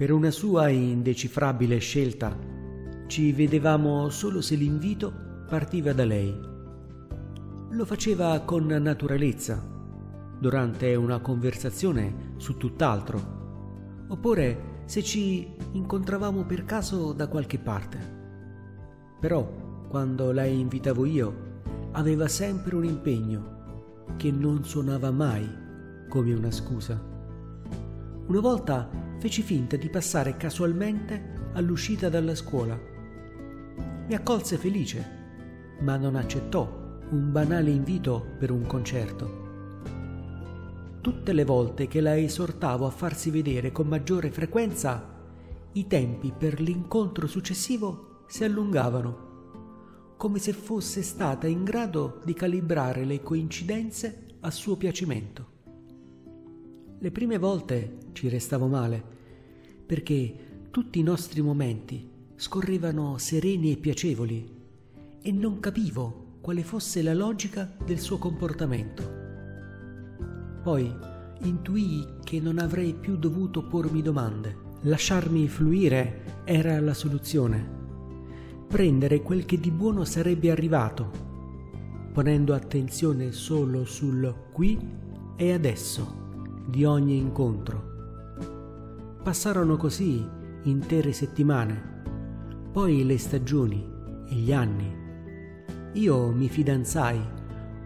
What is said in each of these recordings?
Per una sua indecifrabile scelta ci vedevamo solo se l'invito partiva da lei. Lo faceva con naturalezza, durante una conversazione su tutt'altro, oppure se ci incontravamo per caso da qualche parte. Però, quando la invitavo io, aveva sempre un impegno che non suonava mai come una scusa. Una volta feci finta di passare casualmente all'uscita dalla scuola. Mi accolse felice, ma non accettò un banale invito per un concerto. Tutte le volte che la esortavo a farsi vedere con maggiore frequenza, i tempi per l'incontro successivo si allungavano come se fosse stata in grado di calibrare le coincidenze a suo piacimento. Le prime volte ci restavo male, perché tutti i nostri momenti scorrevano sereni e piacevoli e non capivo quale fosse la logica del suo comportamento. Poi intuii che non avrei più dovuto pormi domande. Lasciarmi fluire era la soluzione prendere quel che di buono sarebbe arrivato, ponendo attenzione solo sul qui e adesso di ogni incontro. Passarono così intere settimane, poi le stagioni e gli anni. Io mi fidanzai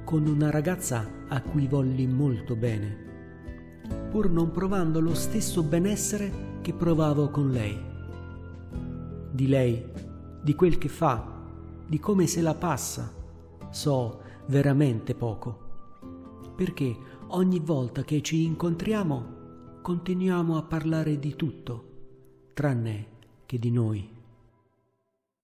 con una ragazza a cui volli molto bene, pur non provando lo stesso benessere che provavo con lei. Di lei di quel che fa, di come se la passa, so veramente poco. Perché ogni volta che ci incontriamo continuiamo a parlare di tutto, tranne che di noi.